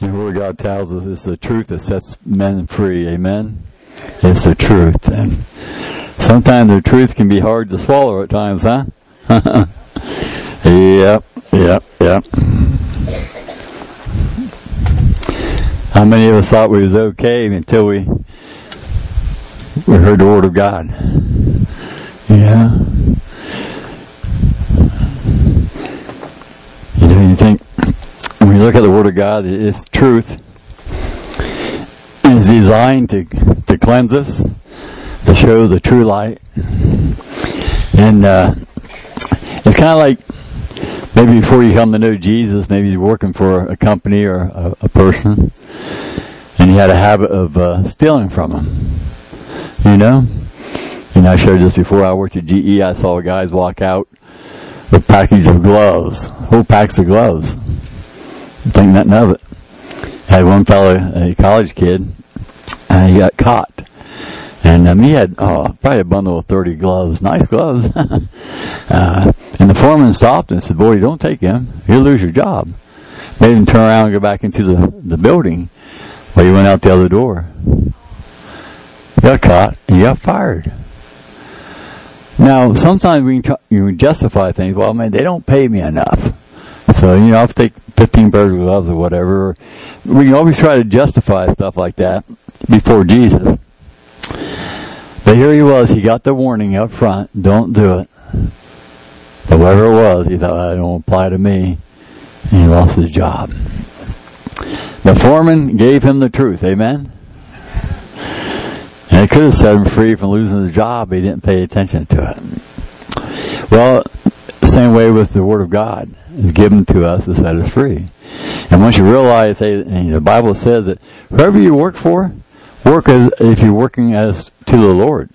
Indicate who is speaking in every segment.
Speaker 1: The Word of God tells us it's the truth that sets men free. Amen. It's the truth, and sometimes the truth can be hard to swallow at times, huh? yep, yep, yep. How many of us thought we was okay until we we heard the Word of God? Yeah. You know, you think when you look at the Word of God, it's truth. It's designed to to cleanse us, to show the true light, and uh, it's kind of like maybe before you come to know Jesus, maybe you're working for a company or a, a person, and you had a habit of uh, stealing from them. You know, and I showed this before. I worked at GE. I saw guys walk out with packages of gloves, whole packs of gloves. Think nothing of it. I had one fellow, a college kid, and he got caught. And um, he had oh, probably a bundle of 30 gloves, nice gloves. uh, and the foreman stopped and said, boy, don't take him. You'll lose your job. Made him turn around and go back into the, the building. Well, he went out the other door. Got caught and he got fired. Now, sometimes we can, you justify things. Well, man, they don't pay me enough. So, you know, I'll take 15 pairs of gloves or whatever. We can always try to justify stuff like that before Jesus. But here he was, he got the warning up front, don't do it. But whatever it was, he thought, that don't apply to me. And he lost his job. The foreman gave him the truth, amen? And it could have set him free from losing his job, he didn't pay attention to it. Well, same way with the Word of God is given to us to set us free. And once you realize, hey, the Bible says that whoever you work for, work as if you're working as to the Lord.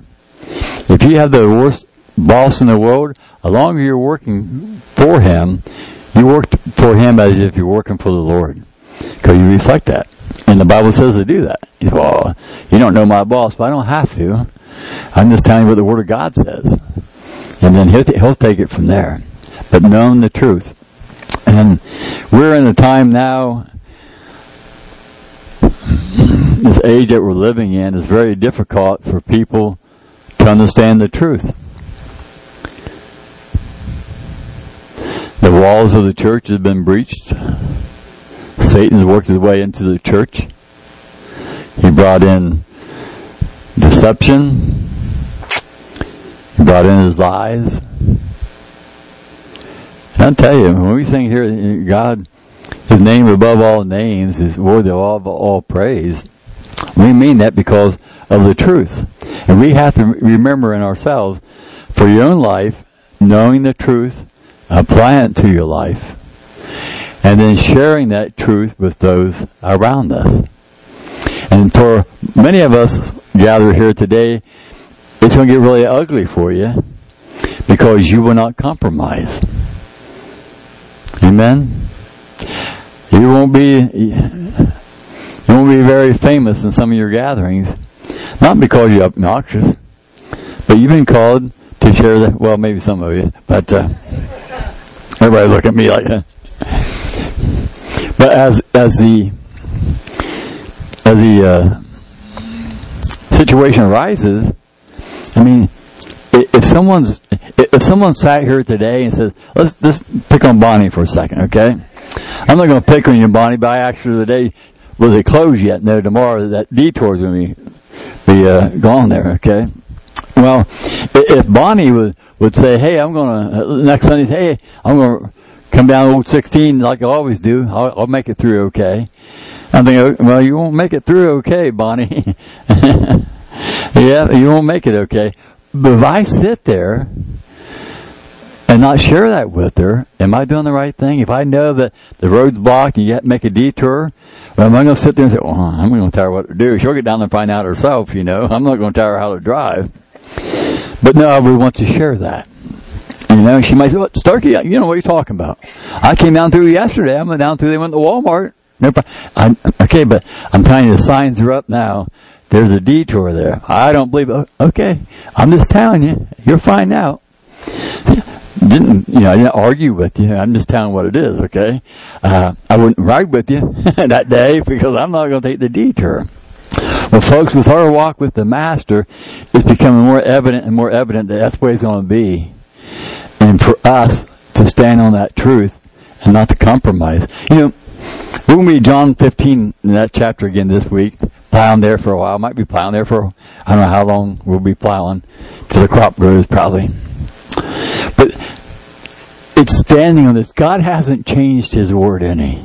Speaker 1: If you have the worst boss in the world, as long as you're working for him, you work for him as if you're working for the Lord. Because you reflect that. And the Bible says to do that. Well, you don't know my boss, but I don't have to. I'm just telling you what the Word of God says. And then he'll, he'll take it from there. But knowing the truth. And we're in a time now, this age that we're living in is very difficult for people to understand the truth. The walls of the church have been breached. Satan's worked his way into the church. He brought in deception. He brought in his lies. I'll tell you, when we sing here, God, His name above all names is worthy of all, all praise. We mean that because of the truth. And we have to remember in ourselves, for your own life, knowing the truth, applying it to your life, and then sharing that truth with those around us. And for many of us gathered here today, it's going to get really ugly for you because you will not compromise. Amen. You won't be you won't be very famous in some of your gatherings, not because you're obnoxious, but you've been called to share the. Well, maybe some of you, but uh, everybody look at me like that. But as as the as the uh, situation arises, I mean, if someone's if someone sat here today and says, "Let's just pick on Bonnie for a second, okay?" I'm not going to pick on you, Bonnie, but I asked her today, "Was it closed yet?" No, tomorrow that detour's going to be be uh, gone there, okay? Well, if Bonnie would would say, "Hey, I'm going to uh, next Sunday," "Hey, I'm going to come down Old 16 like I always do. I'll, I'll make it through okay." I'm thinking, well, you won't make it through okay, Bonnie. yeah, you won't make it okay. But if I sit there and not share that with her, am I doing the right thing? If I know that the road's blocked and you have to make a detour, well, am I going to sit there and say, well, I'm going to tell her what to do? She'll get down there and find out herself, you know. I'm not going to tell her how to drive. But no, we want to share that. You know, she might say, well, Starkey, you know what you're talking about. I came down through yesterday. I went down through, they went to Walmart. No okay, but I'm telling you, the signs are up now. There's a detour there. I don't believe. it. Okay, I'm just telling you. You'll find out. Didn't, you know, I didn't argue with you. I'm just telling what it is, okay? Uh, I wouldn't ride with you that day because I'm not going to take the detour. Well, folks, with our walk with the Master, it's becoming more evident and more evident that that's the way it's going to be. And for us to stand on that truth and not to compromise. You know, we're going to be John 15 in that chapter again this week. Plowing there for a while. Might be plowing there for, I don't know how long we'll be plowing. Till the crop grows probably. But it's standing on this. God hasn't changed His word any.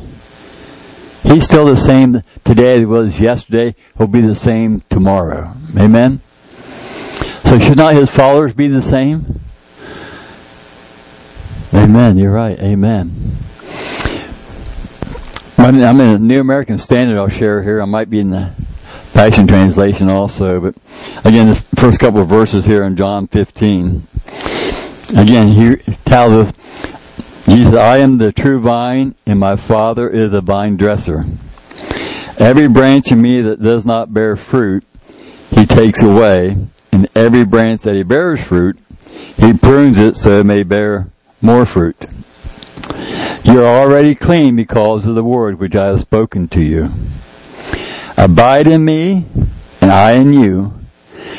Speaker 1: He's still the same today as he was yesterday. He'll be the same tomorrow. Amen? So should not his followers be the same? Amen. You're right. Amen. I'm in a New American Standard I'll share here. I might be in the Passion Translation also. But again, the first couple of verses here in John 15. Again, he tells us Jesus, I am the true vine, and my Father is a vine dresser. Every branch in me that does not bear fruit, he takes away, and every branch that he bears fruit, he prunes it so it may bear more fruit. You are already clean because of the word which I have spoken to you. Abide in me, and I in you.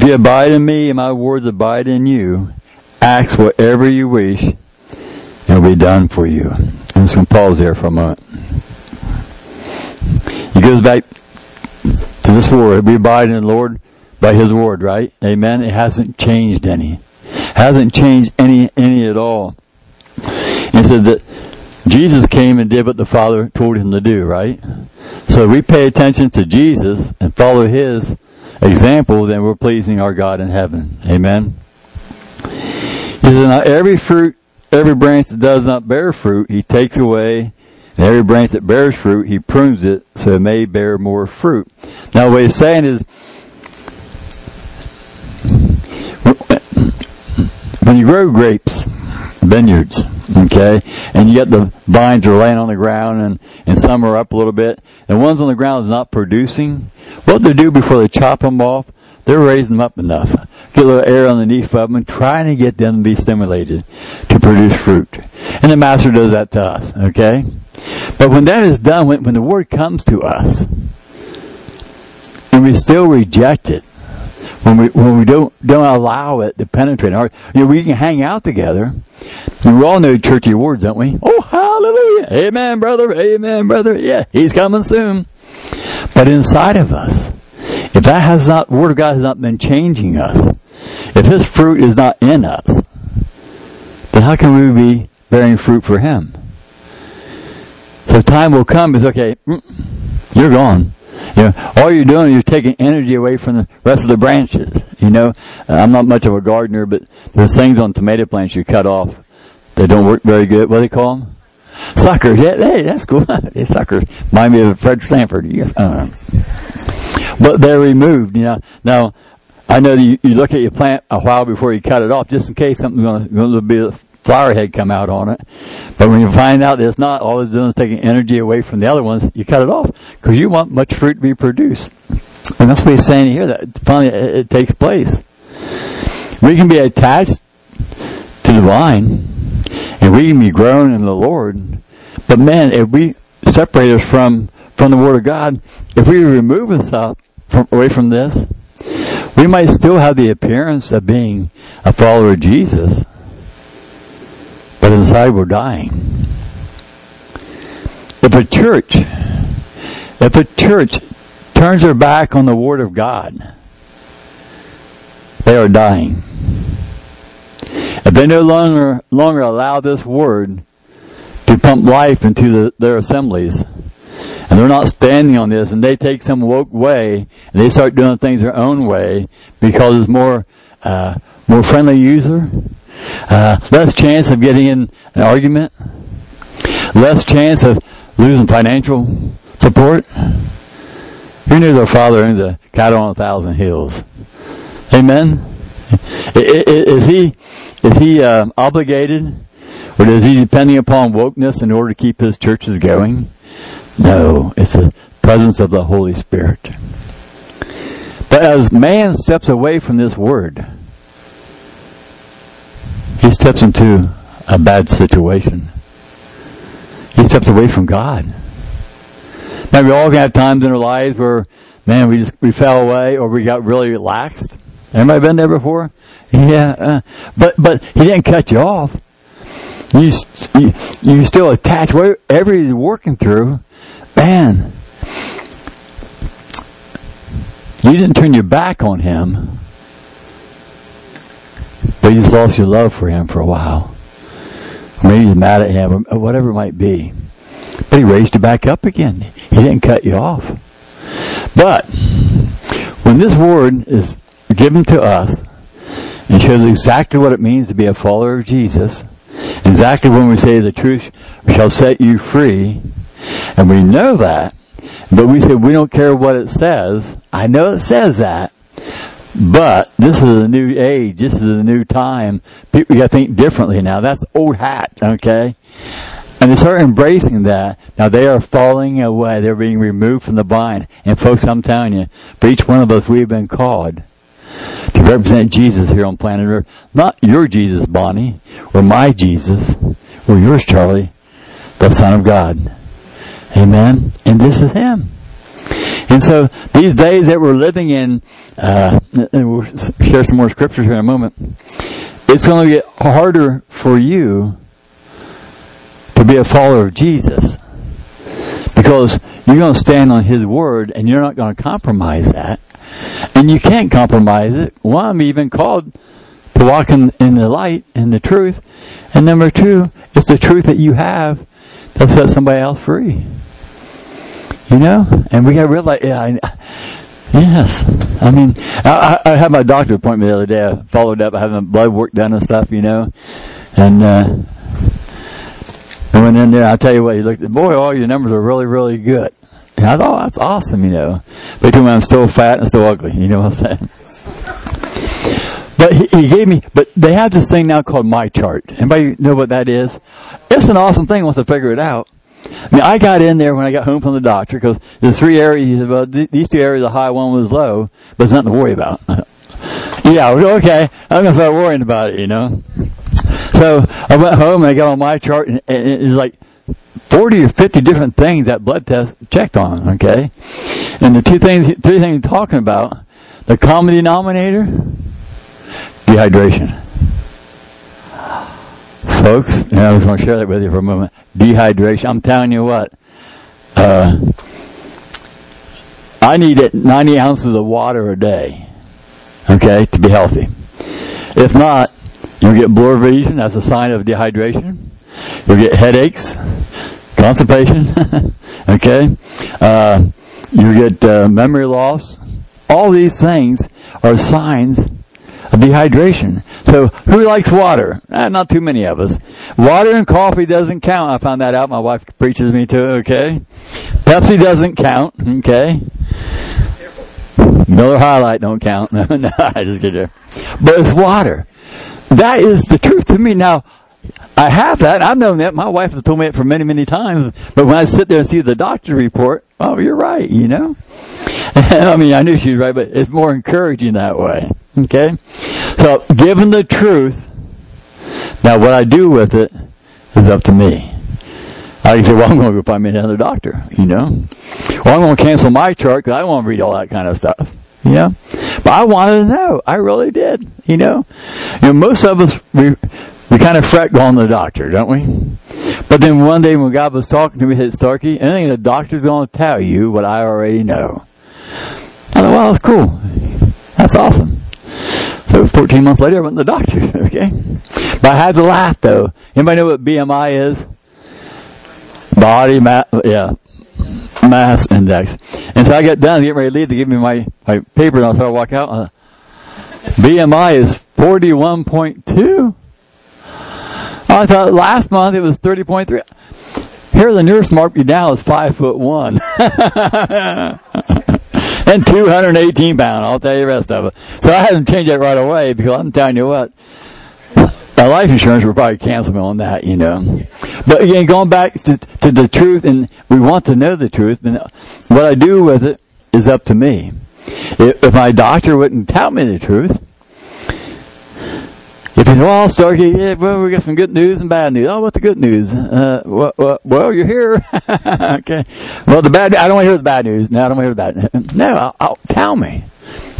Speaker 1: If you abide in me, and my words abide in you, Ask whatever you wish, and it'll be done for you. I'm just going to pause there for a moment. He goes back to this word. We abide in the Lord by His word, right? Amen. It hasn't changed any. Hasn't changed any, any at all. He said that Jesus came and did what the Father told him to do, right? So we pay attention to Jesus and follow His example, then we're pleasing our God in heaven. Amen. Now every fruit, every branch that does not bear fruit, he takes away. And every branch that bears fruit, he prunes it so it may bear more fruit. Now what he's saying is, when you grow grapes, vineyards, okay, and you get the vines are laying on the ground and, and some are up a little bit, and ones on the ground is not producing, what they do before they chop them off, they're raising them up enough. Get a little air underneath of them, and trying to get them to be stimulated to produce fruit. And the Master does that to us, okay? But when that is done, when, when the Word comes to us, and we still reject it, when we when we don't don't allow it to penetrate our you know we can hang out together. And we all know churchy words don't we? Oh hallelujah. Amen brother. Amen brother. Yeah he's coming soon. But inside of us if that has not, Word of God has not been changing us, if His fruit is not in us, then how can we be bearing fruit for Him? So time will come, is okay, mm, you're gone. You know, all you're doing, you're taking energy away from the rest of the branches. You know, I'm not much of a gardener, but there's things on tomato plants you cut off that don't work very good. What do they call them? Suckers. Yeah, hey, that's cool. they suckers. Remind me of Fred Sanford. Uh, but they're removed. You know. Now, I know you, you look at your plant a while before you cut it off, just in case something's going to be flower head come out on it. But when you find out that it's not, all it's doing is taking energy away from the other ones. You cut it off because you want much fruit to be produced, and that's what he's saying here. That finally it, it takes place. We can be attached to the vine, and we can be grown in the Lord. But man, if we separate us from from the Word of God, if we remove ourselves from, away from this, we might still have the appearance of being a follower of Jesus, but inside we're dying. If a church, if a church turns their back on the Word of God, they are dying. If they no longer longer allow this Word to pump life into the, their assemblies, and they're not standing on this, and they take some woke way, and they start doing things their own way because it's more uh, more friendly user, Uh, less chance of getting in an argument. Less chance of losing financial support. Who knew their father owned the cattle on a thousand hills? Amen. Is he is he uh, obligated, or is he depending upon wokeness in order to keep his churches going? No, it's the presence of the Holy Spirit. But as man steps away from this word, he steps into a bad situation. He steps away from God. Now we all have times in our lives where, man, we just we fell away or we got really relaxed. Anybody been there before? Yeah, uh, but but he didn't cut you off. You you, you still attached whatever he's working through. Man, you didn't turn your back on him, but you just lost your love for him for a while. Maybe you're mad at him, or whatever it might be. But he raised you back up again. He didn't cut you off. But when this word is given to us and shows exactly what it means to be a follower of Jesus, exactly when we say the truth shall set you free, and we know that, but we say we don't care what it says. I know it says that, but this is a new age. This is a new time. People got to think differently now. That's old hat, okay? And they start embracing that. Now they are falling away. They're being removed from the vine. And folks, I'm telling you, for each one of us, we've been called to represent Jesus here on planet Earth. Not your Jesus, Bonnie, or my Jesus, or yours, Charlie, the Son of God. Amen. And this is Him. And so these days that we're living in, uh, and we'll share some more scriptures here in a moment. It's going to get harder for you to be a follower of Jesus. Because you're going to stand on His Word and you're not going to compromise that. And you can't compromise it. One, I'm even called to walk in, in the light and the truth. And number two, it's the truth that you have that set somebody else free. You know? And we got to realize, yeah, I, yes. I mean, I, I had my doctor appointment the other day. I followed up having blood work done and stuff, you know. And, uh, I went in there. I tell you what, he looked at, boy, all your numbers are really, really good. And I thought, oh, that's awesome, you know. But told me I'm still fat and still ugly. You know what I'm saying? But he, he, gave me, but they have this thing now called My MyChart. Anybody know what that is? It's an awesome thing once I figure it out. I mean, I got in there when I got home from the doctor because the three areas, well, these two areas are high, one was low, but it's nothing to worry about. yeah, okay, I'm gonna start worrying about it, you know. So I went home and I got on MyChart and, and it was like 40 or 50 different things that blood test checked on, okay? And the two things, three things talking about, the common denominator, dehydration. Folks, and I was going to share that with you for a moment. Dehydration. I'm telling you what, uh, I need 90 ounces of water a day, okay, to be healthy. If not, you get blurred vision. That's a sign of dehydration. You'll get headaches, constipation. okay, uh, you get uh, memory loss. All these things are signs dehydration. So, who likes water? Eh, not too many of us. Water and coffee doesn't count. I found that out. My wife preaches me to. Okay, Pepsi doesn't count. Okay. Miller High Life don't count. no, I just get there. But it's water. That is the truth to me. Now, I have that. I've known that. My wife has told me it for many, many times. But when I sit there and see the doctor's report, oh, you're right, you know? I mean, I knew she was right, but it's more encouraging that way. Okay? So, given the truth, now what I do with it is up to me. I can say, well, I'm going to go find me another doctor, you know? Or I'm going to cancel my chart because I don't want to read all that kind of stuff. Know? But I wanted to know. I really did. You know? You know, most of us, we, we kind of fret going to the doctor, don't we? But then one day when God was talking to me, he said, Starkey, anything the doctor's going to tell you what I already know. I thought, well, that's cool. That's awesome. So 14 months later, I went to the doctor, okay? But I had to laugh though. Anybody know what BMI is? Body mass, yeah, mass index. And so I got done, getting ready to leave, to give me my, my paper, and I started to walk out. Uh, BMI is 41.2. I thought last month it was 30.3. Here the nurse marked me down as five foot one. and 218 pounds. I'll tell you the rest of it. So I hadn't changed that right away because I'm telling you what, my life insurance would probably cancel me on that, you know. But again, going back to, to the truth, and we want to know the truth, and what I do with it is up to me. If my doctor wouldn't tell me the truth, if you all start, yeah, well, we got some good news and bad news. Oh, what's the good news? Uh, well, well, well you're here. okay. Well, the bad, I don't want to hear the bad news. No, I don't want to hear the bad news. No, I'll, I'll, tell me.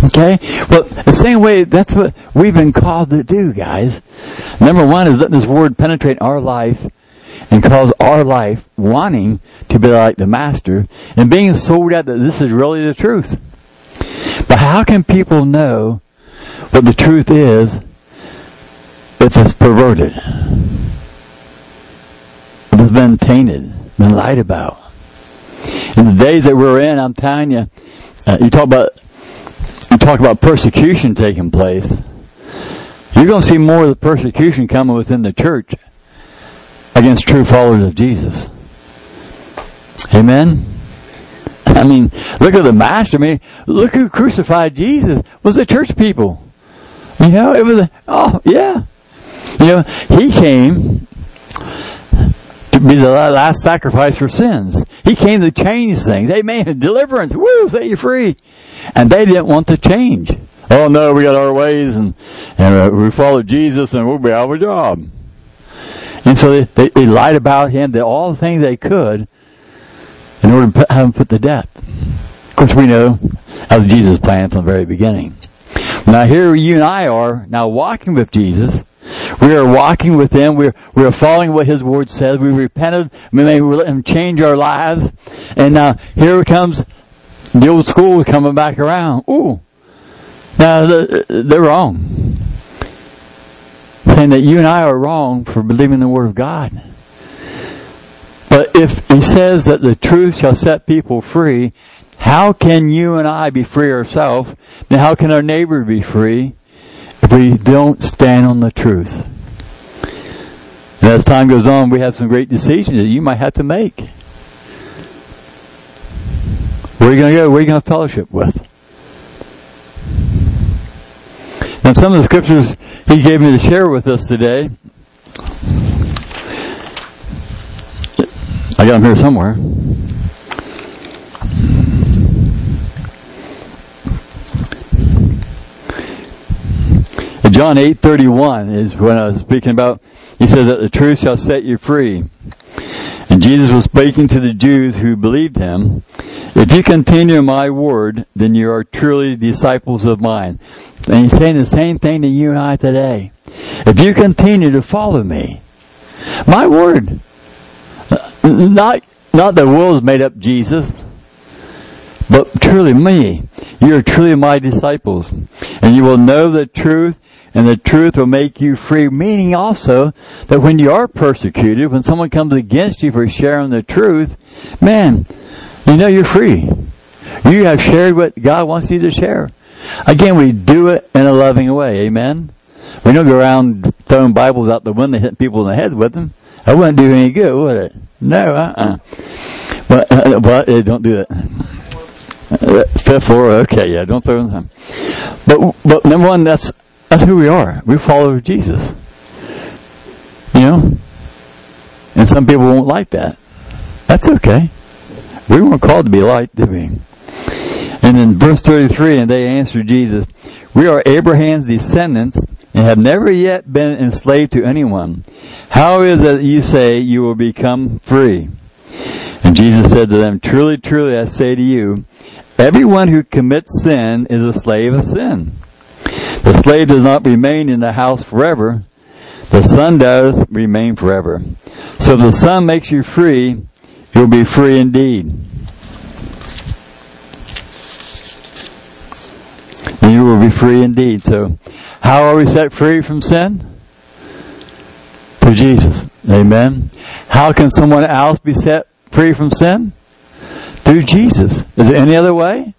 Speaker 1: Okay? Well, the same way, that's what we've been called to do, guys. Number one is letting this word penetrate our life and cause our life wanting to be like the master and being sold out that this is really the truth. But how can people know what the truth is if it's perverted, if it's been tainted, been lied about. In the days that we're in, I'm telling you, uh, you talk about you talk about persecution taking place. You're going to see more of the persecution coming within the church against true followers of Jesus. Amen. I mean, look at the master. I mean, look who crucified Jesus. It was the church people. You know, it was. Oh, yeah. You know, he came to be the last sacrifice for sins. He came to change things. Amen. Deliverance. Woo, set you free. And they didn't want to change. Oh no, we got our ways and, and uh, we follow Jesus and we'll be out of a job. And so they, they, they lied about him, did all the things they could in order to put, have him put to death. Of course, we know that was Jesus' plan from the very beginning. Now here you and I are now walking with Jesus, we are walking with Him. We're, we're following what His Word says. We repented. We may let Him change our lives. And now here comes the old school coming back around. Ooh. Now they're wrong. Saying that you and I are wrong for believing the Word of God. But if He says that the truth shall set people free, how can you and I be free ourselves? Then how can our neighbor be free? We don't stand on the truth. And as time goes on, we have some great decisions that you might have to make. Where are you going to go? Where are you going to fellowship with? Now, some of the scriptures he gave me to share with us today, I got them here somewhere. John 8:31 is when I was speaking about he says that the truth shall set you free. And Jesus was speaking to the Jews who believed him. If you continue in my word, then you are truly disciples of mine. And he's saying the same thing to you and I today. If you continue to follow me, my word, not, not the world made up Jesus, but truly me. You are truly my disciples. And you will know the truth and the truth will make you free. Meaning also that when you are persecuted, when someone comes against you for sharing the truth, man, you know you're free. You have shared what God wants you to share. Again, we do it in a loving way. Amen. We don't go around throwing Bibles out the window, hitting people in the head with them. That wouldn't do any good, would it? No, uh-uh. But, uh, but uh, don't do that. Uh, fifth floor, okay, yeah, don't throw them. But, but number one, that's that's who we are. We follow Jesus. You know? And some people won't like that. That's okay. We weren't called to be light, did we? And in verse 33, and they answered Jesus, We are Abraham's descendants and have never yet been enslaved to anyone. How is it that you say you will become free? And Jesus said to them, Truly, truly, I say to you, everyone who commits sin is a slave of sin. The slave does not remain in the house forever. The son does remain forever. So if the son makes you free, you'll be free indeed. You will be free indeed. So how are we set free from sin? Through Jesus. Amen. How can someone else be set free from sin? Through Jesus. Is there any other way?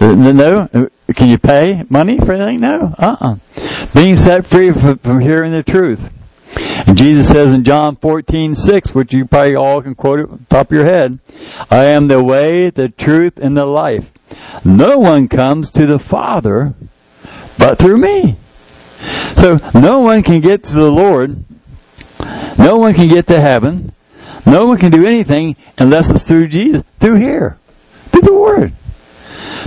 Speaker 1: Uh, no. Can you pay money for anything? No. Uh-uh. Being set free from, from hearing the truth. And Jesus says in John 14, 6, which you probably all can quote it top of your head, I am the way, the truth, and the life. No one comes to the Father but through me. So no one can get to the Lord. No one can get to heaven. No one can do anything unless it's through Jesus, through here, through the Word,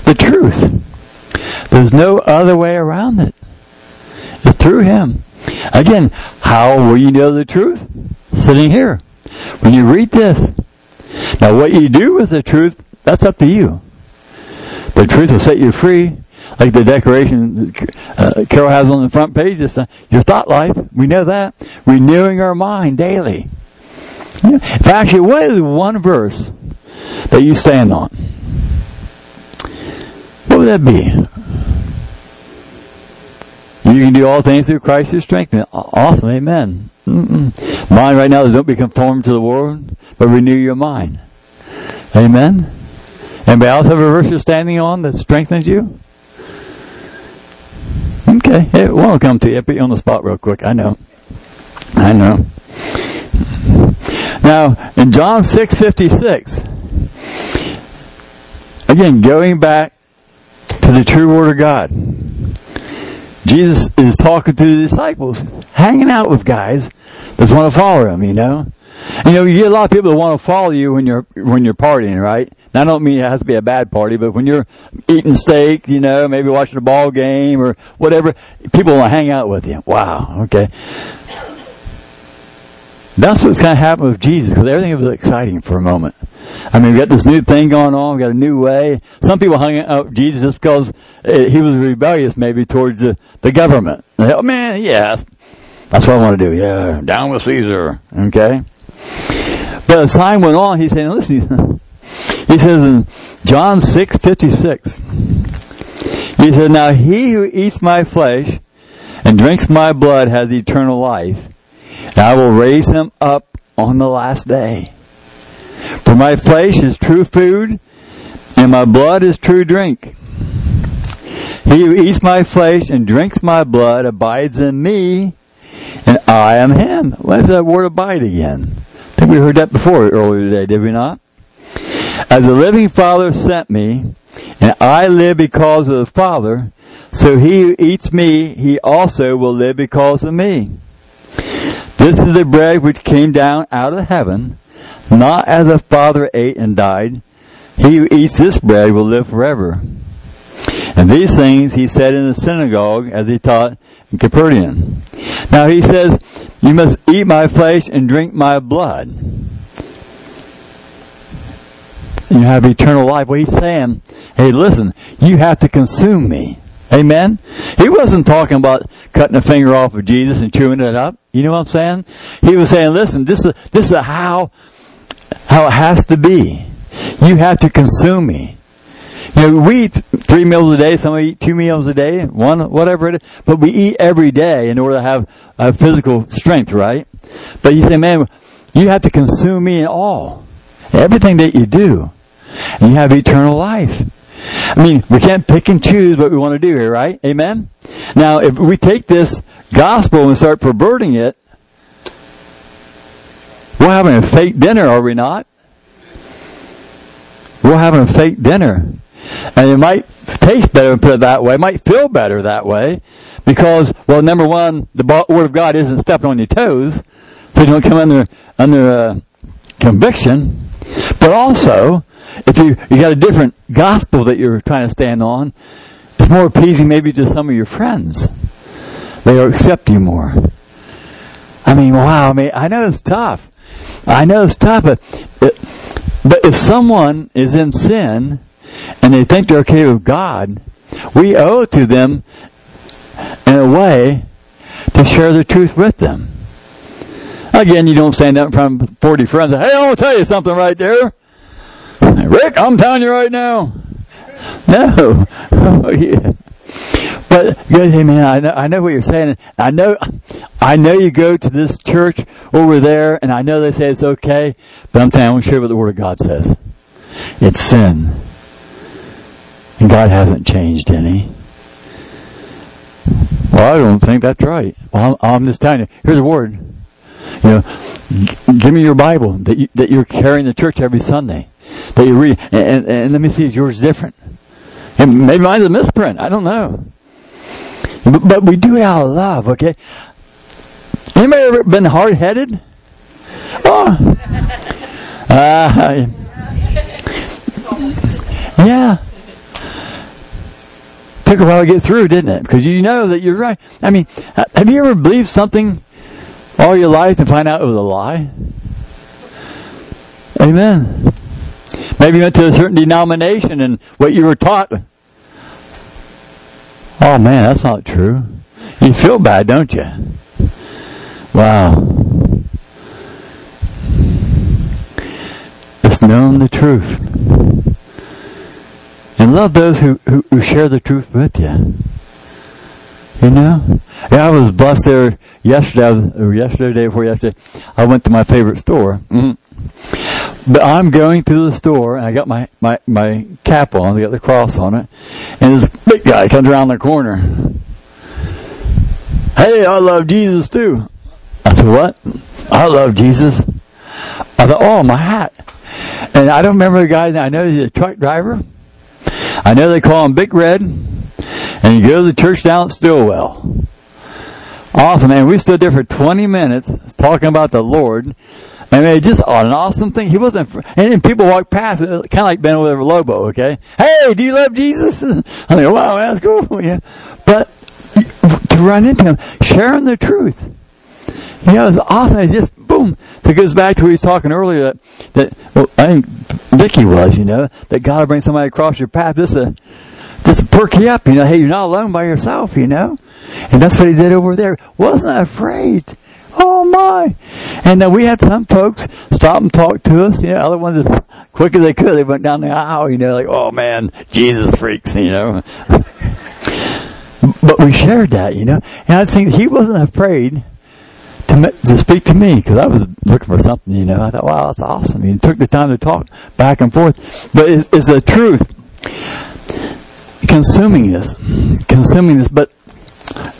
Speaker 1: the truth. There's no other way around it. It's through Him. Again, how will you know the truth? Sitting here. When you read this. Now what you do with the truth, that's up to you. The truth will set you free. Like the decoration uh, Carol has on the front page, uh, your thought life. We know that. Renewing our mind daily. In fact, what is one verse that you stand on? Would that be? You can do all things through Christ who strengthens. Awesome, amen. Mm-mm. Mind right now is don't be conformed to the world, but renew your mind. Amen. Anybody else have a verse you're standing on that strengthens you? Okay, it won't come to you. Put you on the spot real quick. I know. I know. Now, in John 6:56, again, going back to the true word of God. Jesus is talking to the disciples, hanging out with guys that want to follow him, you know. You know, you get a lot of people that want to follow you when you're when you're partying, right? I don't mean it has to be a bad party, but when you're eating steak, you know, maybe watching a ball game or whatever, people want to hang out with you. Wow, okay. That's what's kind of happened with Jesus because everything was exciting for a moment. I mean, we got this new thing going on. We got a new way. Some people hung out Jesus just because uh, he was rebellious, maybe towards the, the government. They, oh man, yeah, that's what I want to do. Yeah, down with Caesar. Okay. But as time went on, he's saying, listen, he says in John six fifty six. He said, "Now he who eats my flesh and drinks my blood has eternal life, and I will raise him up on the last day." For my flesh is true food, and my blood is true drink. He who eats my flesh and drinks my blood abides in me, and I am him. What is that word abide again? I think we heard that before earlier today, did we not? As the living Father sent me, and I live because of the Father, so he who eats me, he also will live because of me. This is the bread which came down out of heaven, not as the Father ate and died. He who eats this bread will live forever. And these things he said in the synagogue as he taught in Capernaum. Now he says, you must eat my flesh and drink my blood. You have eternal life. Well, he's saying, hey, listen, you have to consume me. Amen? He wasn't talking about cutting a finger off of Jesus and chewing it up. You know what I'm saying? He was saying, listen, this is, this is how how it has to be. You have to consume me. You know, we eat three meals a day, some eat two meals a day, one, whatever it is, but we eat every day in order to have a physical strength, right? But you say, man, you have to consume me in all. Everything that you do. And you have eternal life. I mean, we can't pick and choose what we want to do here, right? Amen? Now, if we take this gospel and start perverting it, we're having a fake dinner, are we not? We're having a fake dinner. And it might taste better, put it that way. It might feel better that way. Because, well, number one, the Word of God isn't stepping on your toes. So you don't come under, under uh, conviction. But also, if you, you got a different gospel that you're trying to stand on, it's more appeasing maybe to some of your friends. They will accept you more. I mean, wow, I mean, I know it's tough. I know it's tough, but, but if someone is in sin and they think they're okay with God, we owe it to them in a way to share the truth with them. Again, you don't stand up in front of 40 friends and, hey, I want to tell you something right there. Rick, I'm telling you right now. No. Oh, yeah. But hey man, I know, I know what you're saying. I know, I know you go to this church over there, and I know they say it's okay. But I'm telling you, I want to share what the Word of God says. It's sin, and God hasn't changed any. Well, I don't think that's right. Well, I'm, I'm just telling you. Here's a word. You know, g- give me your Bible that you, that you're carrying to church every Sunday. That you read, and, and, and let me see, is yours different? And maybe mine's a misprint. I don't know. But, but we do it out of love, okay? Anybody ever been hard headed? Oh. Uh, yeah. Took a while to get through, didn't it? Because you know that you're right. I mean, have you ever believed something all your life and find out it was a lie? Amen. Maybe you went to a certain denomination and what you were taught. Oh man, that's not true. You feel bad, don't you? Wow. It's known the truth. And love those who, who, who share the truth with you. You know? Yeah, I was blessed there yesterday, or yesterday, day before yesterday. I went to my favorite store. Mm. But I'm going to the store, and I got my, my, my cap on, I got the cross on it, and this big guy comes around the corner. Hey, I love Jesus too. I said, what? I love Jesus. I thought, oh, my hat. And I don't remember the guy, I know he's a truck driver. I know they call him Big Red. And he goes to the church down at Stillwell. Awesome, man. We stood there for 20 minutes talking about the Lord. I mean, it's just an awesome thing. He wasn't, and then people walk past, kind of like Ben over Lobo, okay? Hey, do you love Jesus? I mean, wow, that's cool, yeah. But to run into him, sharing the truth. You know, it's awesome. It's just boom. So it goes back to what he was talking earlier that, that well, I think Vicky was, you know, that God will bring somebody across your path. This uh, just perk you up, you know, hey, you're not alone by yourself, you know? And that's what he did over there. Wasn't afraid. Oh my! And then we had some folks stop and talk to us. You know, other ones as quick as they could, they went down the aisle. You know, like, oh man, Jesus freaks. You know. but we shared that. You know, and I think he wasn't afraid to, to speak to me because I was looking for something. You know, I thought, wow, that's awesome. He took the time to talk back and forth. But it's, it's the truth. Consuming this, consuming this, but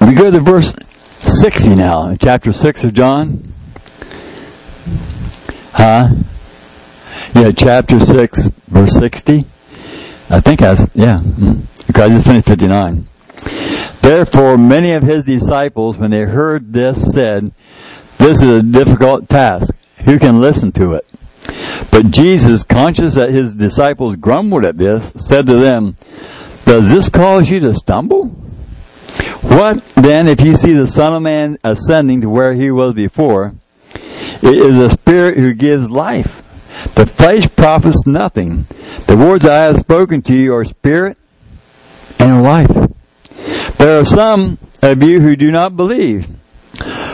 Speaker 1: we go to the verse 60 now, chapter 6 of John. Huh? Yeah, chapter 6, verse 60. I think that's, yeah. because Okay, I just finished 59. Therefore, many of his disciples, when they heard this, said, This is a difficult task. Who can listen to it? But Jesus, conscious that his disciples grumbled at this, said to them, Does this cause you to stumble? What then if you see the Son of Man ascending to where he was before? It is the Spirit who gives life. The flesh profits nothing. The words I have spoken to you are spirit and life. There are some of you who do not believe.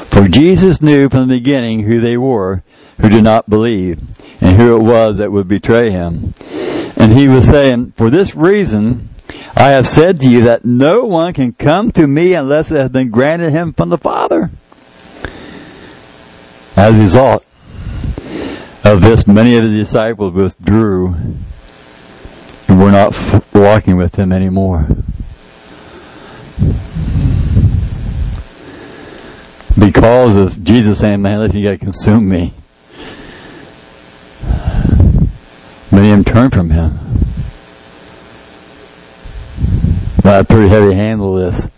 Speaker 1: For Jesus knew from the beginning who they were who did not believe and who it was that would betray him. And he was saying, for this reason, I have said to you that no one can come to me unless it has been granted him from the Father. As a result of this, many of the disciples withdrew and were not walking with him anymore. Because of Jesus saying, man, listen, you gotta consume me. Many of them turned from him. Well, pretty heavy handle this.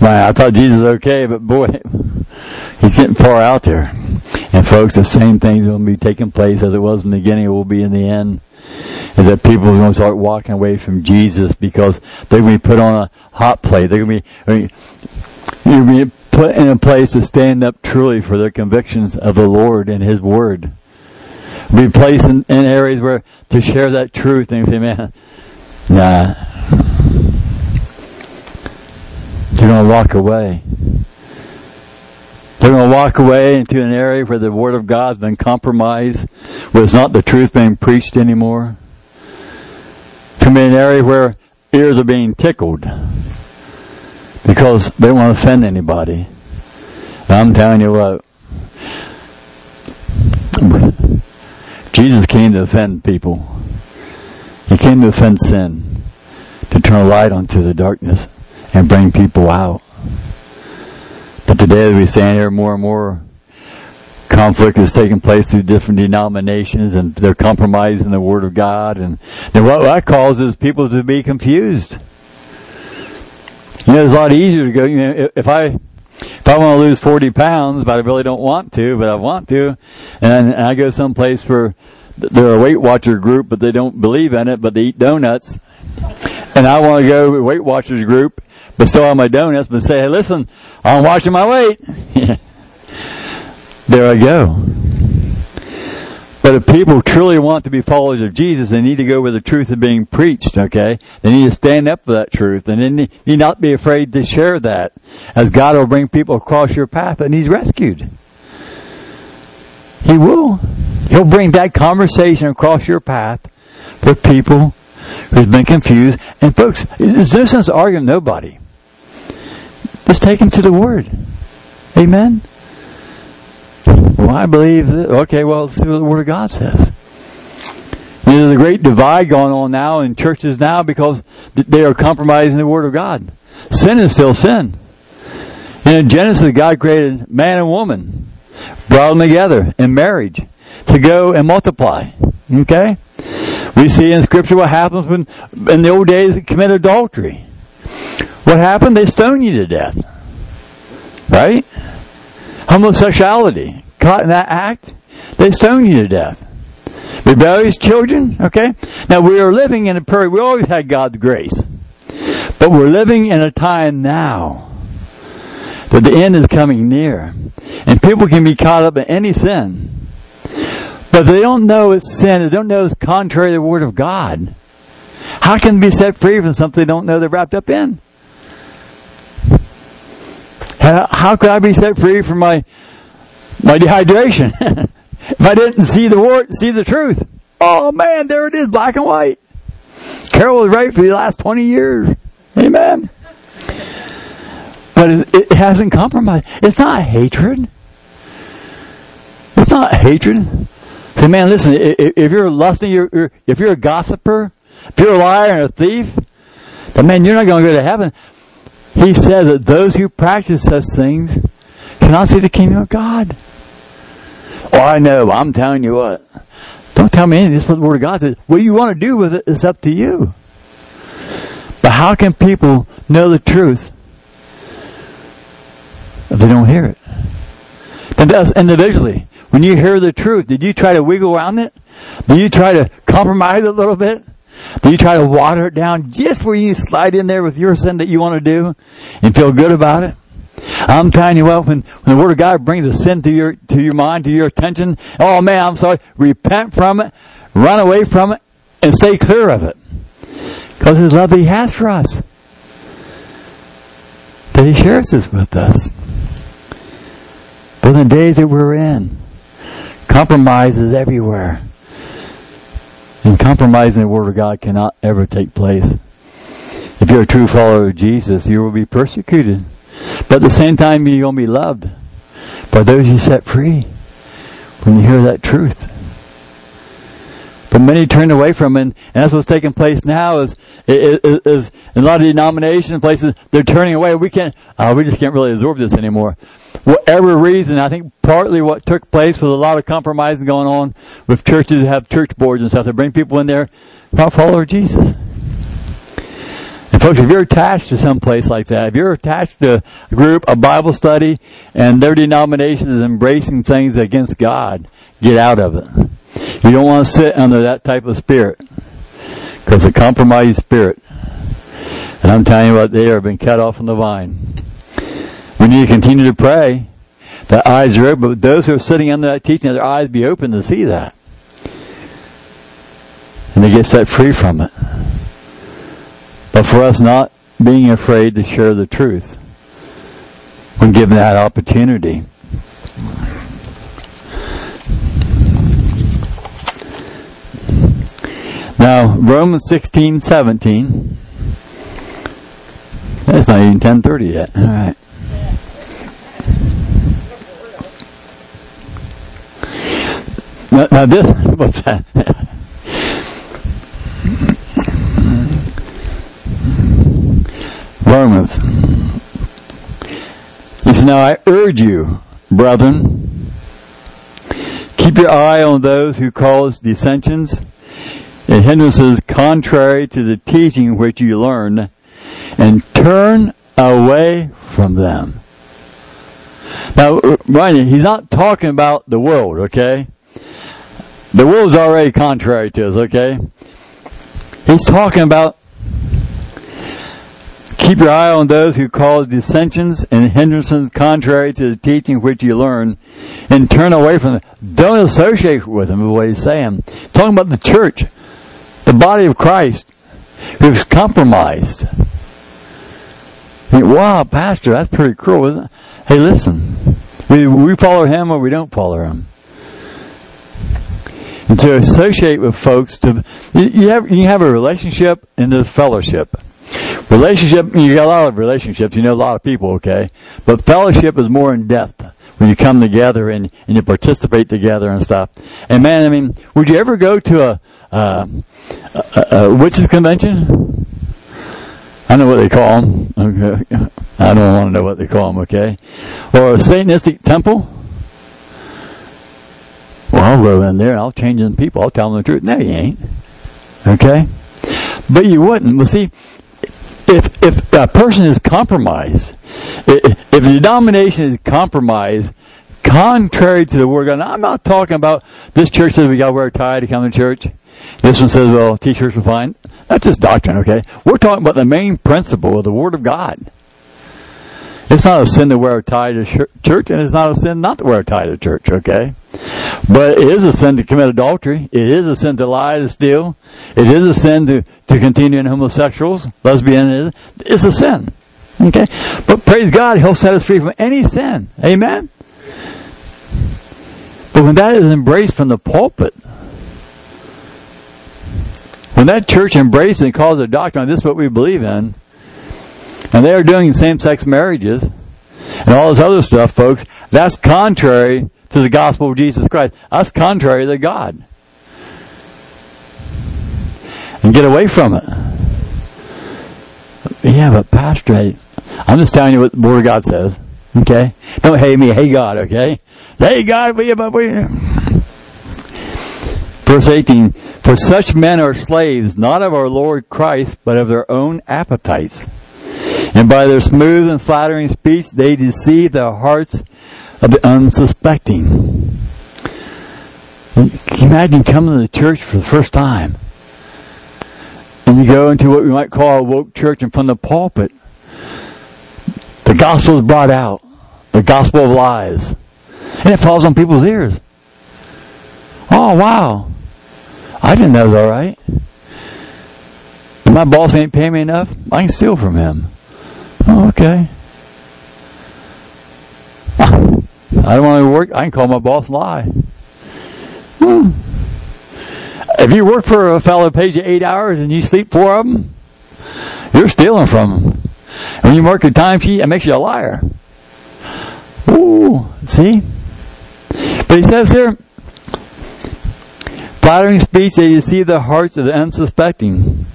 Speaker 1: Man, I thought Jesus was okay, but boy, he's getting far out there. And folks, the same thing's going to be taking place as it was in the beginning, it will be in the end. Is that people are going to start walking away from Jesus because they're going to be put on a hot plate. They're going to be, I mean, you're be put in a place to stand up truly for their convictions of the Lord and His Word. Be placed in, in areas where to share that truth and say, man, yeah, they're going to walk away. They're going to walk away into an area where the Word of God's been compromised, where it's not the truth being preached anymore. To be an area where ears are being tickled because they to offend anybody. And I'm telling you what, Jesus came to offend people. He came to offend sin, to turn a light onto the darkness and bring people out. But today, as we stand here, more and more conflict is taking place through different denominations, and they're compromising the Word of God, and what that causes people to be confused. You know, it's a lot easier to go. You know, if I if I want to lose 40 pounds, but I really don't want to, but I want to, and, I go someplace where they're a Weight Watcher group, but they don't believe in it, but they eat donuts, and I want to go to Weight Watchers group, still have my donuts, but say, hey, listen, I'm watching my weight. there I go. But if people truly want to be followers of Jesus, they need to go where the truth is being preached, okay? They need to stand up for that truth, and they need not be afraid to share that, as God will bring people across your path, and He's rescued. He will. He'll bring that conversation across your path for people who've been confused. And folks, there's no sense arguing nobody. Just take them to the Word. Amen? Well, I believe that, okay, well, let's see what the Word of God says. And There's a great divide going on now in churches now because they are compromising the Word of God. Sin is still sin. And in Genesis, God created man and woman, brought them together in marriage to go and multiply. Okay? We see in Scripture what happens when, in the old days, commit adultery. What happened? They stone you to death. Right? Homosexuality. Caught in that act, they stone you to death. Rebellious children, okay? Now we are living in a period, we always had God's grace. But we're living in a time now that the end is coming near. And people can be caught up in any sin. But they don't know it's sin, they don't know it's contrary to the Word of God. How can they be set free from something they don't know they're wrapped up in? How, how could I be set free from my my dehydration if I didn't see the word, see the truth? Oh man, there it is, black and white. Carol was right for the last twenty years. Amen. But it, it hasn't compromised. It's not hatred. It's not hatred. Say, man, listen. If you're lusting, if you're a gossiper, if you're a liar and a thief, then man, you're not going to go to heaven he said that those who practice such things cannot see the kingdom of God. Oh, I know. I'm telling you what. Don't tell me anything. This is what the Word of God says. What you want to do with it is up to you. But how can people know the truth if they don't hear it? And us individually, when you hear the truth, did you try to wiggle around it? Did you try to compromise a little bit? Do you try to water it down just where you slide in there with your sin that you want to do and feel good about it? I'm telling you what, when, when the Word of God brings the sin to your, to your mind, to your attention, oh man, I'm sorry, repent from it, run away from it, and stay clear of it. Because His love He has for us. That He shares this with us. But in the days that we're in, compromise is everywhere. And compromising the Word of God cannot ever take place. If you're a true follower of Jesus, you will be persecuted. But at the same time, you're going to be loved by those you set free when you hear that truth. But many turned away from it, and that's what's taking place now. Is, is, is in a lot of denominations places they're turning away. We can't, uh, we just can't really absorb this anymore whatever reason, I think partly what took place was a lot of compromising going on with churches that have church boards and stuff. They bring people in there, not follow Jesus. And folks, if you're attached to some place like that, if you're attached to a group, a Bible study, and their denomination is embracing things against God, get out of it. You don't want to sit under that type of spirit. Because it's a compromised spirit. And I'm telling you what, they are being cut off from the vine. We need to continue to pray that eyes are open, but those who are sitting under that teaching, their eyes be open to see that. And they get set free from it. But for us not being afraid to share the truth when given that opportunity. Now, Romans 16, 17. It's not even 10.30 yet. All right. Now, now this, what's that? Romans. He said, Now I urge you, brethren, keep your eye on those who cause dissensions and hindrances contrary to the teaching which you learn, and turn away from them. Now, Ryan, he's not talking about the world, okay? The world's already contrary to us, okay? He's talking about keep your eye on those who cause dissensions and hindrances contrary to the teaching which you learn and turn away from them. Don't associate with them, is what he's saying. Talking about the church, the body of Christ, who's compromised. wow, Pastor, that's pretty cruel, isn't it? Hey, listen. We, we follow him or we don't follow him. And to associate with folks, to you have you have a relationship and there's fellowship. Relationship, you got a lot of relationships, you know a lot of people, okay? But fellowship is more in depth when you come together and, and you participate together and stuff. And man, I mean, would you ever go to a, uh, a, a witches convention? I know what they call them. Okay. I don't want to know what they call them, okay? Or a Satanistic temple? Well, I'll go in there I'll change them people. I'll tell them the truth. No, you ain't. Okay? But you wouldn't. Well, see, if, if a person is compromised, if the denomination is compromised, contrary to the word of God, I'm not talking about this church says we got to wear a tie to come to church. This one says, well, t-shirts are fine. That's just doctrine, okay? We're talking about the main principle of the Word of God. It's not a sin to wear a tie to church, and it's not a sin not to wear a tie to church, okay? But it is a sin to commit adultery. It is a sin to lie, to steal. It is a sin to, to continue in homosexuals, lesbian. It's a sin. Okay? But praise God, He'll set us free from any sin. Amen? But when that is embraced from the pulpit, when that church embraces and calls it doctrine, this is what we believe in, and they are doing same-sex marriages and all this other stuff, folks, that's contrary to the gospel of Jesus Christ. That's contrary to God. And get away from it. Yeah, but Pastor, I'm just telling you what the Word of God says. Okay? Don't hate me, hate God, okay? Hey God, we, we, Verse 18, For such men are slaves, not of our Lord Christ, but of their own appetites. And by their smooth and flattering speech, they deceive the hearts of the unsuspecting. Can you imagine coming to the church for the first time? And you go into what we might call a woke church and from the pulpit, the gospel is brought out. The gospel of lies. And it falls on people's ears. Oh, wow. I didn't know it was alright. If my boss ain't paying me enough, I can steal from him. Oh, okay. I don't want to work. I can call my boss lie. Hmm. If you work for a fellow who pays you eight hours and you sleep four of them, you're stealing from them. When you mark your time sheet, it makes you a liar. Ooh, see? But he says here, flattering speech, they deceive the hearts of the unsuspecting.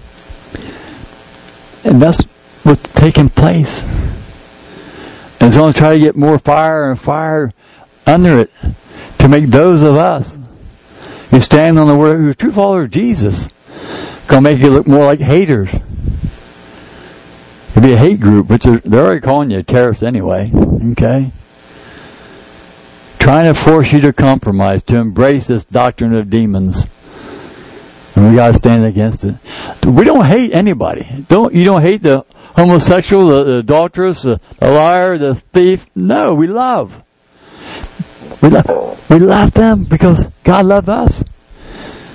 Speaker 1: And that's what's taking place. And it's going to try to get more fire and fire under it to make those of us who stand on the word, who are true followers of Jesus, going to make you look more like haters. It'll be a hate group, which are, they're already calling you a terrorist anyway. Okay? Trying to force you to compromise, to embrace this doctrine of demons. And we gotta stand against it. We don't hate anybody. Don't, you don't hate the homosexual, the, the adulteress, the, the liar, the thief. No, we love. We love, we love them because God loved us.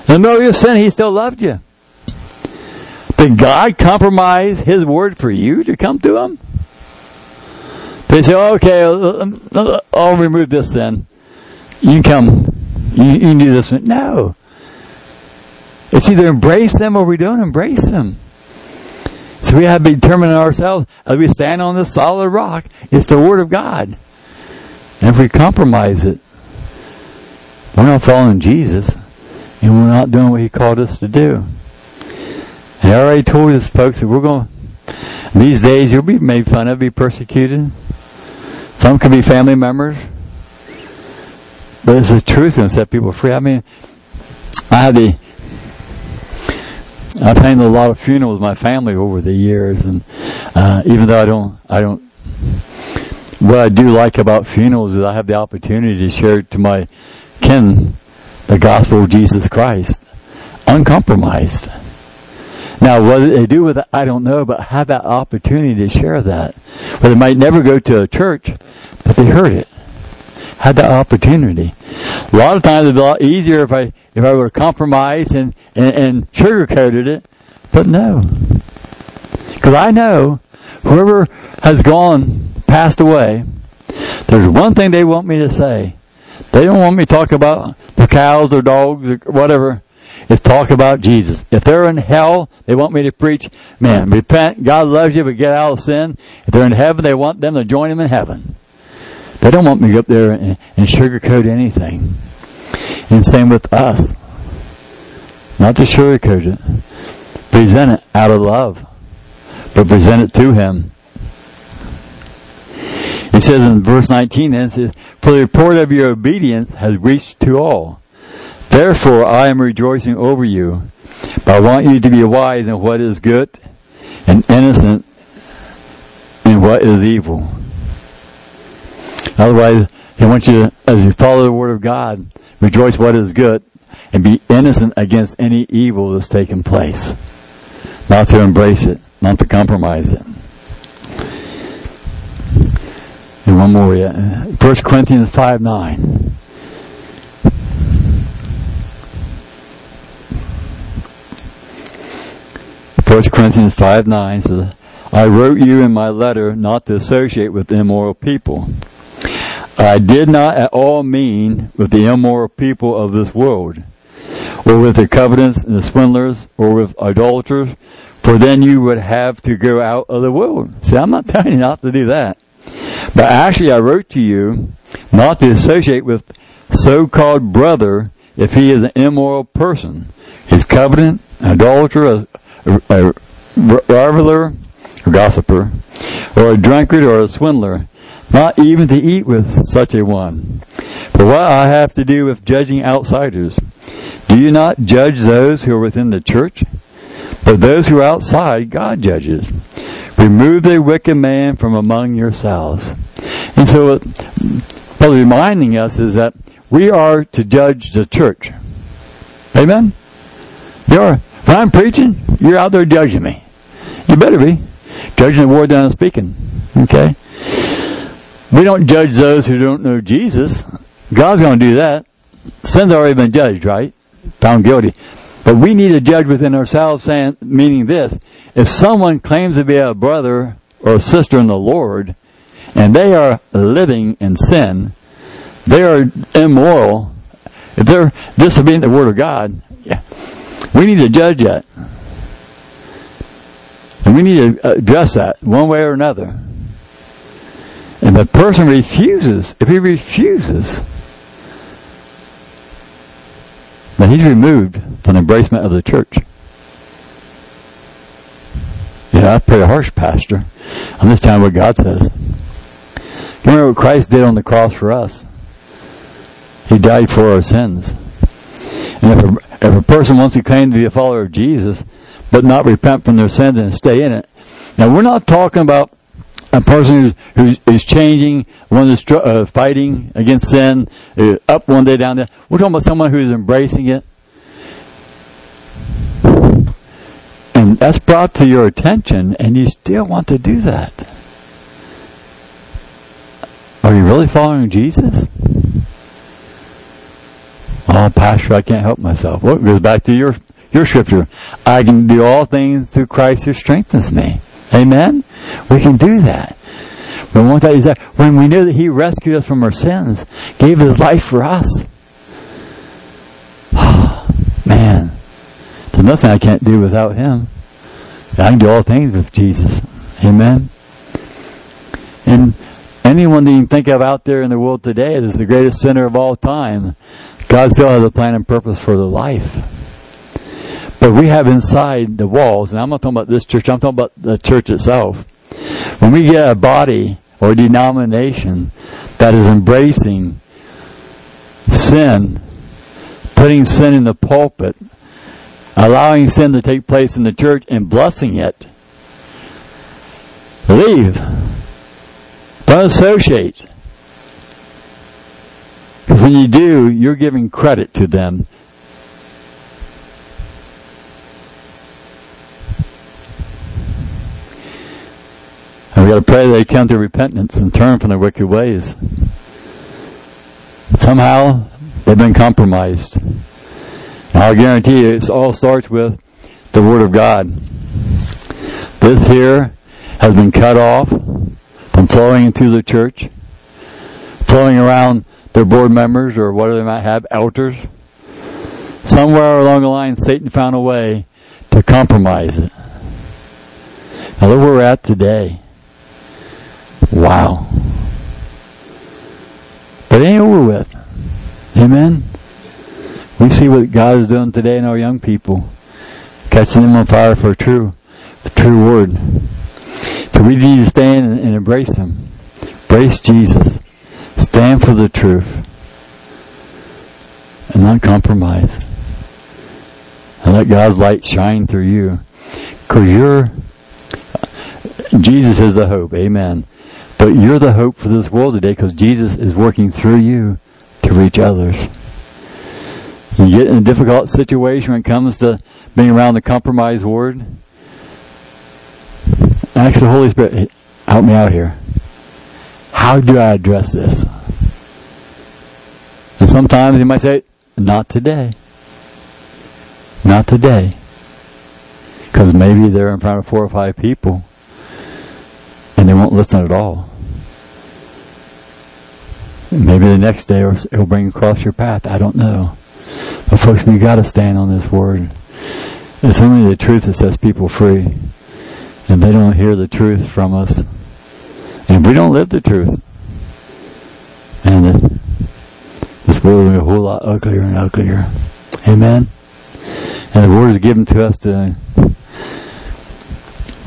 Speaker 1: Middle of your sin, He still loved you. Did God compromise His word for you to come to Him? They say, okay, um, I'll remove this sin. You come. You, do this. one. No. It's either embrace them or we don't embrace them. So we have to determine ourselves as we stand on this solid rock. It's the Word of God. And if we compromise it, we're not following Jesus and we're not doing what He called us to do. And I already told us folks that we're going These days you'll be made fun of, be persecuted. Some could be family members. But it's the truth and set people free. I mean, I had the, I've handled a lot of funerals with my family over the years, and uh, even though I don't, I don't. What I do like about funerals is I have the opportunity to share to my kin the gospel of Jesus Christ, uncompromised. Now, what they do with it, I don't know, but have that opportunity to share that. But they might never go to a church, but they heard it. Had that opportunity. A lot of times it'd be a lot easier if I if I were compromised and, and, and sugarcoated it, but no. Because I know whoever has gone, passed away, there's one thing they want me to say. They don't want me to talk about the cows or dogs or whatever. It's talk about Jesus. If they're in hell, they want me to preach, man, repent, God loves you, but get out of sin. If they're in heaven, they want them to join him in heaven. They don't want me to go up there and, and sugarcoat anything. And same with us. Not to sugarcoat it. Present it out of love. But present it to Him. He says in verse 19 then, says, For the report of your obedience has reached to all. Therefore I am rejoicing over you. But I want you to be wise in what is good and innocent in what is evil. Otherwise, he wants you to, as you follow the word of God, rejoice what is good and be innocent against any evil that's taken place. Not to embrace it, not to compromise it. And one more, yeah. 1 Corinthians 5 9. First Corinthians 5 9 says, I wrote you in my letter not to associate with immoral people. I did not at all mean with the immoral people of this world, or with the covetous and the swindlers, or with idolaters, for then you would have to go out of the world. See, I'm not telling you not to do that. But actually I wrote to you not to associate with so-called brother if he is an immoral person. He's covenant, idolater, a, a, a gossiper, or a drunkard or a swindler, not even to eat with such a one. For what I have to do with judging outsiders, do you not judge those who are within the church? But those who are outside, God judges. Remove the wicked man from among yourselves. And so, what reminding us is that we are to judge the church. Amen? You are. I'm preaching, you're out there judging me. You better be. Judging the word that I'm speaking. Okay? We don't judge those who don't know Jesus. God's going to do that. Sin's already been judged, right? Found guilty. But we need to judge within ourselves saying, meaning this, if someone claims to be a brother or a sister in the Lord, and they are living in sin, they are immoral, if they're disobeying the Word of God, we need to judge that. And we need to address that one way or another. And the person refuses, if he refuses, then he's removed from the embracement of the church. Yeah, that's pretty harsh, Pastor. I'm just telling what God says. Remember what Christ did on the cross for us? He died for our sins. And if a, if a person wants to claim to be a follower of Jesus, but not repent from their sins and stay in it, now we're not talking about a person who's, who's changing, one that's uh, fighting against sin, uh, up one day, down there. We're talking about someone who's embracing it. And that's brought to your attention, and you still want to do that. Are you really following Jesus? Oh, Pastor, I can't help myself. Well, it goes back to your, your scripture. I can do all things through Christ who strengthens me. Amen? We can do that. But thing is that when we know that He rescued us from our sins, gave His life for us. Man, there's nothing I can't do without Him. I can do all things with Jesus. Amen? And anyone that you can think of out there in the world today that is the greatest sinner of all time, God still has a plan and purpose for their life. But we have inside the walls, and I'm not talking about this church, I'm talking about the church itself. When we get a body or denomination that is embracing sin, putting sin in the pulpit, allowing sin to take place in the church and blessing it, leave. Don't associate. When you do, you're giving credit to them. And we got to pray they come to repentance and turn from their wicked ways. Somehow, they've been compromised. And I'll guarantee you, it all starts with the Word of God. This here has been cut off from flowing into the church, flowing around their board members or whatever they might have, elders. Somewhere along the line, Satan found a way to compromise it. Now look where we're at today. Wow. But it ain't over with. Amen. We see what God is doing today in our young people, catching them on fire for true, the true word. So we need to stand and, embrace Him. Embrace Jesus. Stand for the truth. And not compromise. And let God's light shine through you. Because you're, Jesus is the hope. Amen. But you're the hope for this world today because Jesus is working through you to reach others. You get in a difficult situation when it comes to being around the compromise word. Ask the Holy Spirit, help me out here. How do I address this? Sometimes you might say, not today. Not today. Because maybe they're in front of four or five people and they won't listen at all. Maybe the next day it'll bring across your path. I don't know. But folks, we gotta stand on this word. It's only the truth that sets people free and they don't hear the truth from us, and we don't live the truth, and this world will be a whole lot uglier and uglier. Amen. And the word is given to us to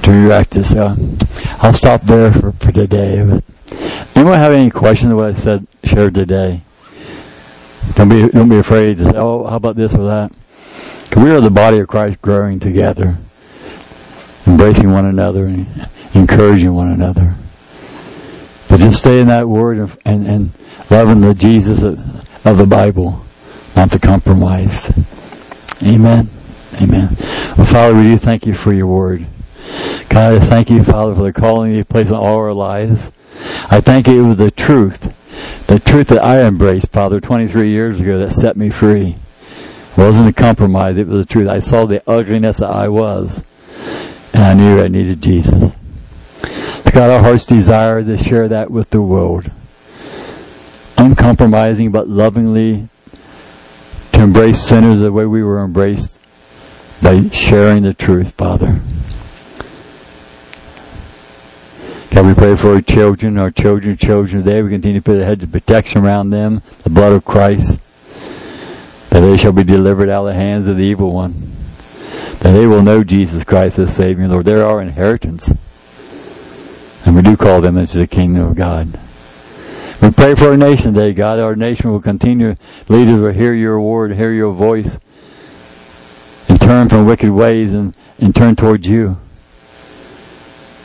Speaker 1: to react to. So I'll stop there for, for today. But anyone have any questions what I said shared today? Don't be don't be afraid to say, "Oh, how about this or that?" Because we are the body of Christ growing together embracing one another and encouraging one another. But just stay in that word and, and, and loving the Jesus of, of the Bible, not the compromised. Amen. Amen. Well, Father, we do thank you for your word. God, I thank you, Father, for the calling you placed on all our lives. I thank you was the truth, the truth that I embraced, Father, 23 years ago that set me free. It wasn't a compromise, it was the truth. I saw the ugliness that I was. And I knew I needed Jesus. God, our heart's desire to share that with the world. Uncompromising but lovingly to embrace sinners the way we were embraced by sharing the truth, Father. God, we pray for our children, our children's children today. We continue to put a hedge of protection around them, the blood of Christ, that they shall be delivered out of the hands of the evil one that they will know Jesus Christ as Savior Lord. They're our inheritance. And we do call them into the kingdom of God. We pray for our nation today, God. Our nation will continue, leaders will hear your word, hear your voice, and turn from wicked ways and, and turn towards you.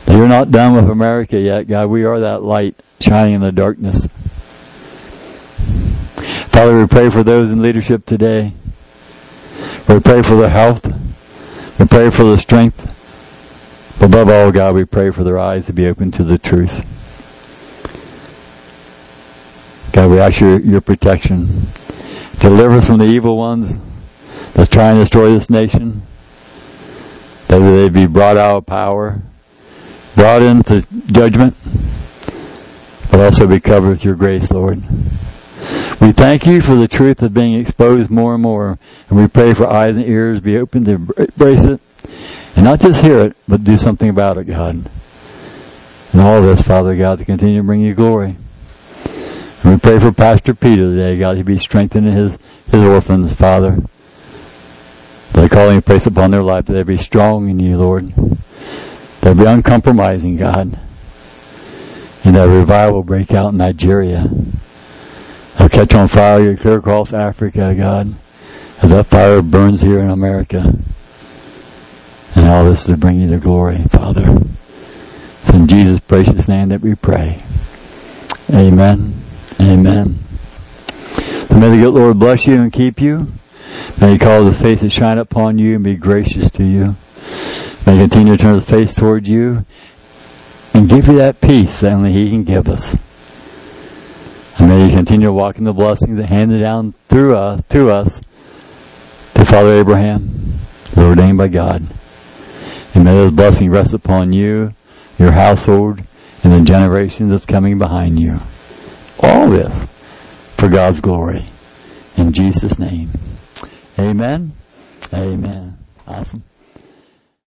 Speaker 1: You're not done with America yet, God. We are that light shining in the darkness. Father, we pray for those in leadership today. We pray for their health. We pray for their strength. Above all, God, we pray for their eyes to be open to the truth. God, we ask your, your protection. Deliver us from the evil ones that's trying to destroy this nation. That they be brought out of power, brought into judgment, but also be covered with your grace, Lord. We thank you for the truth of being exposed more and more. And we pray for eyes and ears be open to embrace it. And not just hear it, but do something about it, God. And all this, Father God, to continue to bring you glory. And we pray for Pastor Peter today, God, he be strengthened in his, his orphans, Father. They call you place upon their life, that they be strong in you, Lord. They'll be uncompromising, God. And that revival break out in Nigeria. They'll catch on fire clear across Africa, God, as that fire burns here in America. And all this to bring you the glory, Father. It's in Jesus' precious name that we pray. Amen. Amen. May the good Lord bless you and keep you. May he cause the face to shine upon you and be gracious to you. May he continue to turn his face towards you and give you that peace that only he can give us. And may he continue to walk in the blessings that handed down through us, to us, to Father Abraham, ordained by God. And may those blessings rest upon you, your household, and the generations that's coming behind you. All this for God's glory. In Jesus' name. Amen. Amen. Awesome.